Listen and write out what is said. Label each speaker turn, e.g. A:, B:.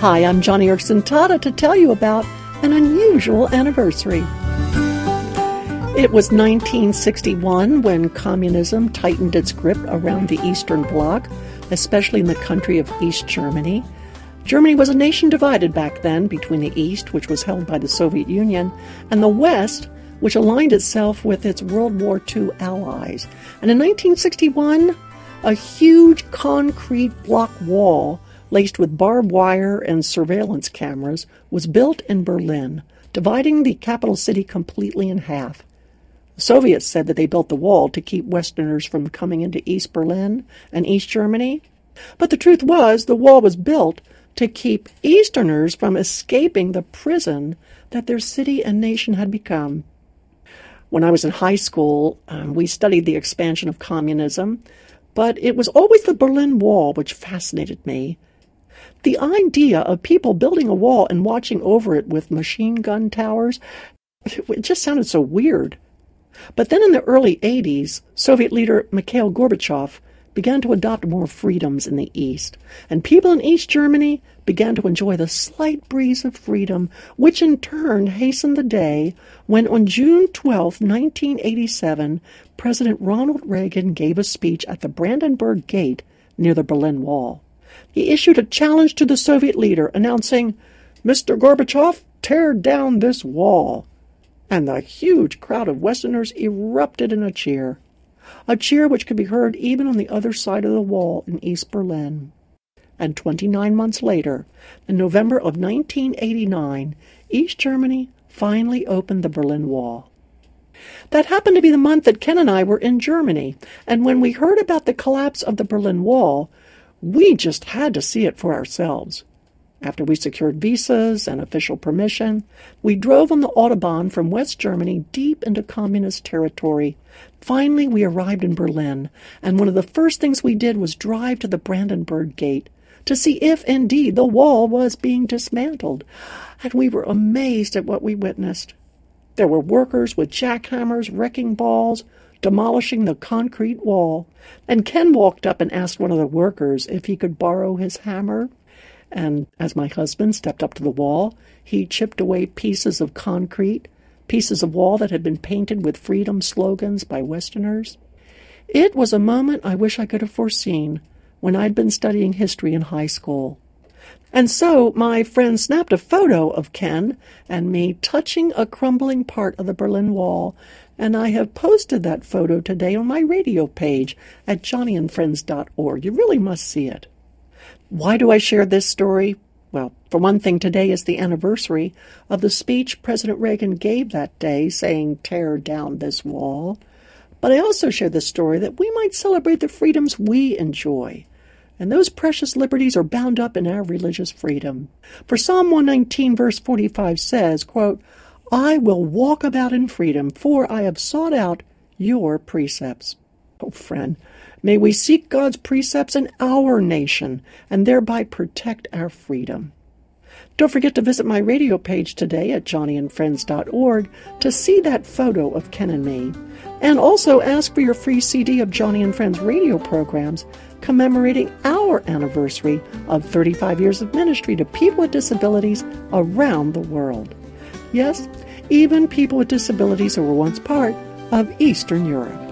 A: Hi, I'm Joni Eareckson Tada to tell you about an unusual anniversary. It was 1961 when communism tightened its grip around the Eastern Bloc, especially in the country of East Germany. Germany was a nation divided back then between the East, which was held by the Soviet Union, and the West, which aligned itself with its World War II allies. And in 1961, a huge concrete block wall laced with barbed wire and surveillance cameras was built in Berlin, dividing the capital city completely in half. The Soviets said that they built the wall to keep Westerners from coming into East Berlin and East Germany. But the truth was, the wall was built to keep Easterners from escaping the prison that their city and nation had become. When I was in high school, um, we studied the expansion of communism, but it was always the Berlin Wall which fascinated me. The idea of people building a wall and watching over it with machine gun towers, it just sounded so weird. But then in the early 80s, Soviet leader Mikhail Gorbachev began to adopt more freedoms in the East, and people in East Germany began to enjoy the slight breeze of freedom, which in turn hastened the day when on June 12, 1987, President Ronald Reagan gave a speech at the Brandenburg Gate near the Berlin Wall. He issued a challenge to the Soviet leader, announcing, Mr. Gorbachev, tear down this wall and the huge crowd of Westerners erupted in a cheer, a cheer which could be heard even on the other side of the wall in East Berlin. And 29 months later, in November of 1989, East Germany finally opened the Berlin Wall. That happened to be the month that Ken and I were in Germany, and when we heard about the collapse of the Berlin Wall, we just had to see it for ourselves. After we secured visas and official permission, we drove on the Autobahn from West Germany deep into communist territory. Finally, we arrived in Berlin, and one of the first things we did was drive to the Brandenburg Gate to see if indeed the wall was being dismantled. And we were amazed at what we witnessed. There were workers with jackhammers, wrecking balls, demolishing the concrete wall. And Ken walked up and asked one of the workers if he could borrow his hammer. And as my husband stepped up to the wall, he chipped away pieces of concrete, pieces of wall that had been painted with freedom slogans by Westerners. It was a moment I wish I could have foreseen when I'd been studying history in high school. And so my friend snapped a photo of Ken and me touching a crumbling part of the Berlin Wall, and I have posted that photo today on my radio page at joniandfriends.org. You really must see it. Why do I share this story? Well, for one thing, today is the anniversary of the speech President Reagan gave that day saying, Tear down this wall. But I also share this story that we might celebrate the freedoms we enjoy. And those precious liberties are bound up in our religious freedom. For Psalm 119, verse 45 says, quote, I will walk about in freedom, for I have sought out your precepts. Oh, friend, May we seek God's precepts in our nation and thereby protect our freedom. Don't forget to visit my radio page today at joniandfriends.org to see that photo of Ken and me. And also ask for your free CD of Joni and Friends radio programs commemorating our anniversary of 35 years of ministry to people with disabilities around the world. Yes, even people with disabilities who were once part of Eastern Europe.